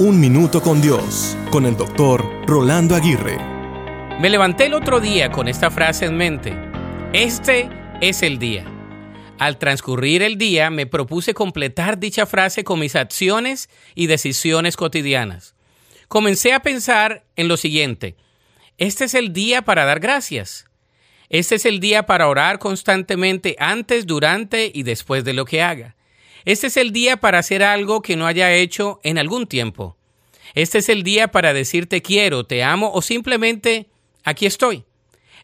Un Minuto con Dios, con el doctor Rolando Aguirre. Me levanté el otro día con esta frase en mente. Este es el día. Al transcurrir el día me propuse completar dicha frase con mis acciones y decisiones cotidianas. Comencé a pensar en lo siguiente. Este es el día para dar gracias. Este es el día para orar constantemente antes, durante y después de lo que haga. Este es el día para hacer algo que no haya hecho en algún tiempo. Este es el día para decirte quiero, te amo o simplemente aquí estoy.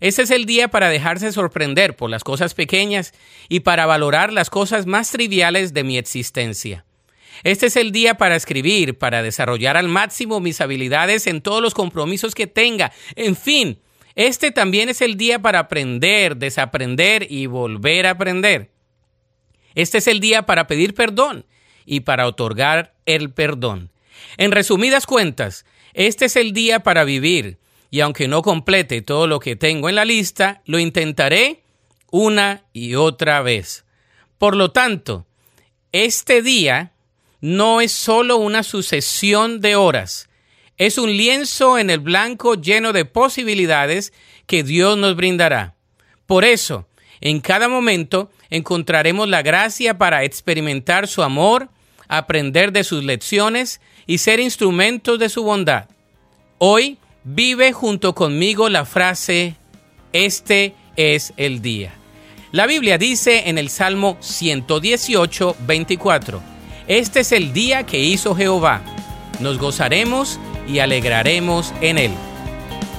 Este es el día para dejarse sorprender por las cosas pequeñas y para valorar las cosas más triviales de mi existencia. Este es el día para escribir, para desarrollar al máximo mis habilidades en todos los compromisos que tenga. En fin, este también es el día para aprender, desaprender y volver a aprender. Este es el día para pedir perdón y para otorgar el perdón. En resumidas cuentas, este es el día para vivir, y aunque no complete todo lo que tengo en la lista, lo intentaré una y otra vez. Por lo tanto, este día no es solo una sucesión de horas, es un lienzo en el blanco lleno de posibilidades que Dios nos brindará. Por eso, en cada momento encontraremos la gracia para experimentar su amor, aprender de sus lecciones y ser instrumentos de su bondad. Hoy vive junto conmigo la frase, este es el día. La Biblia dice en el Salmo 118, 24, este es el día que hizo Jehová. Nos gozaremos y alegraremos en él.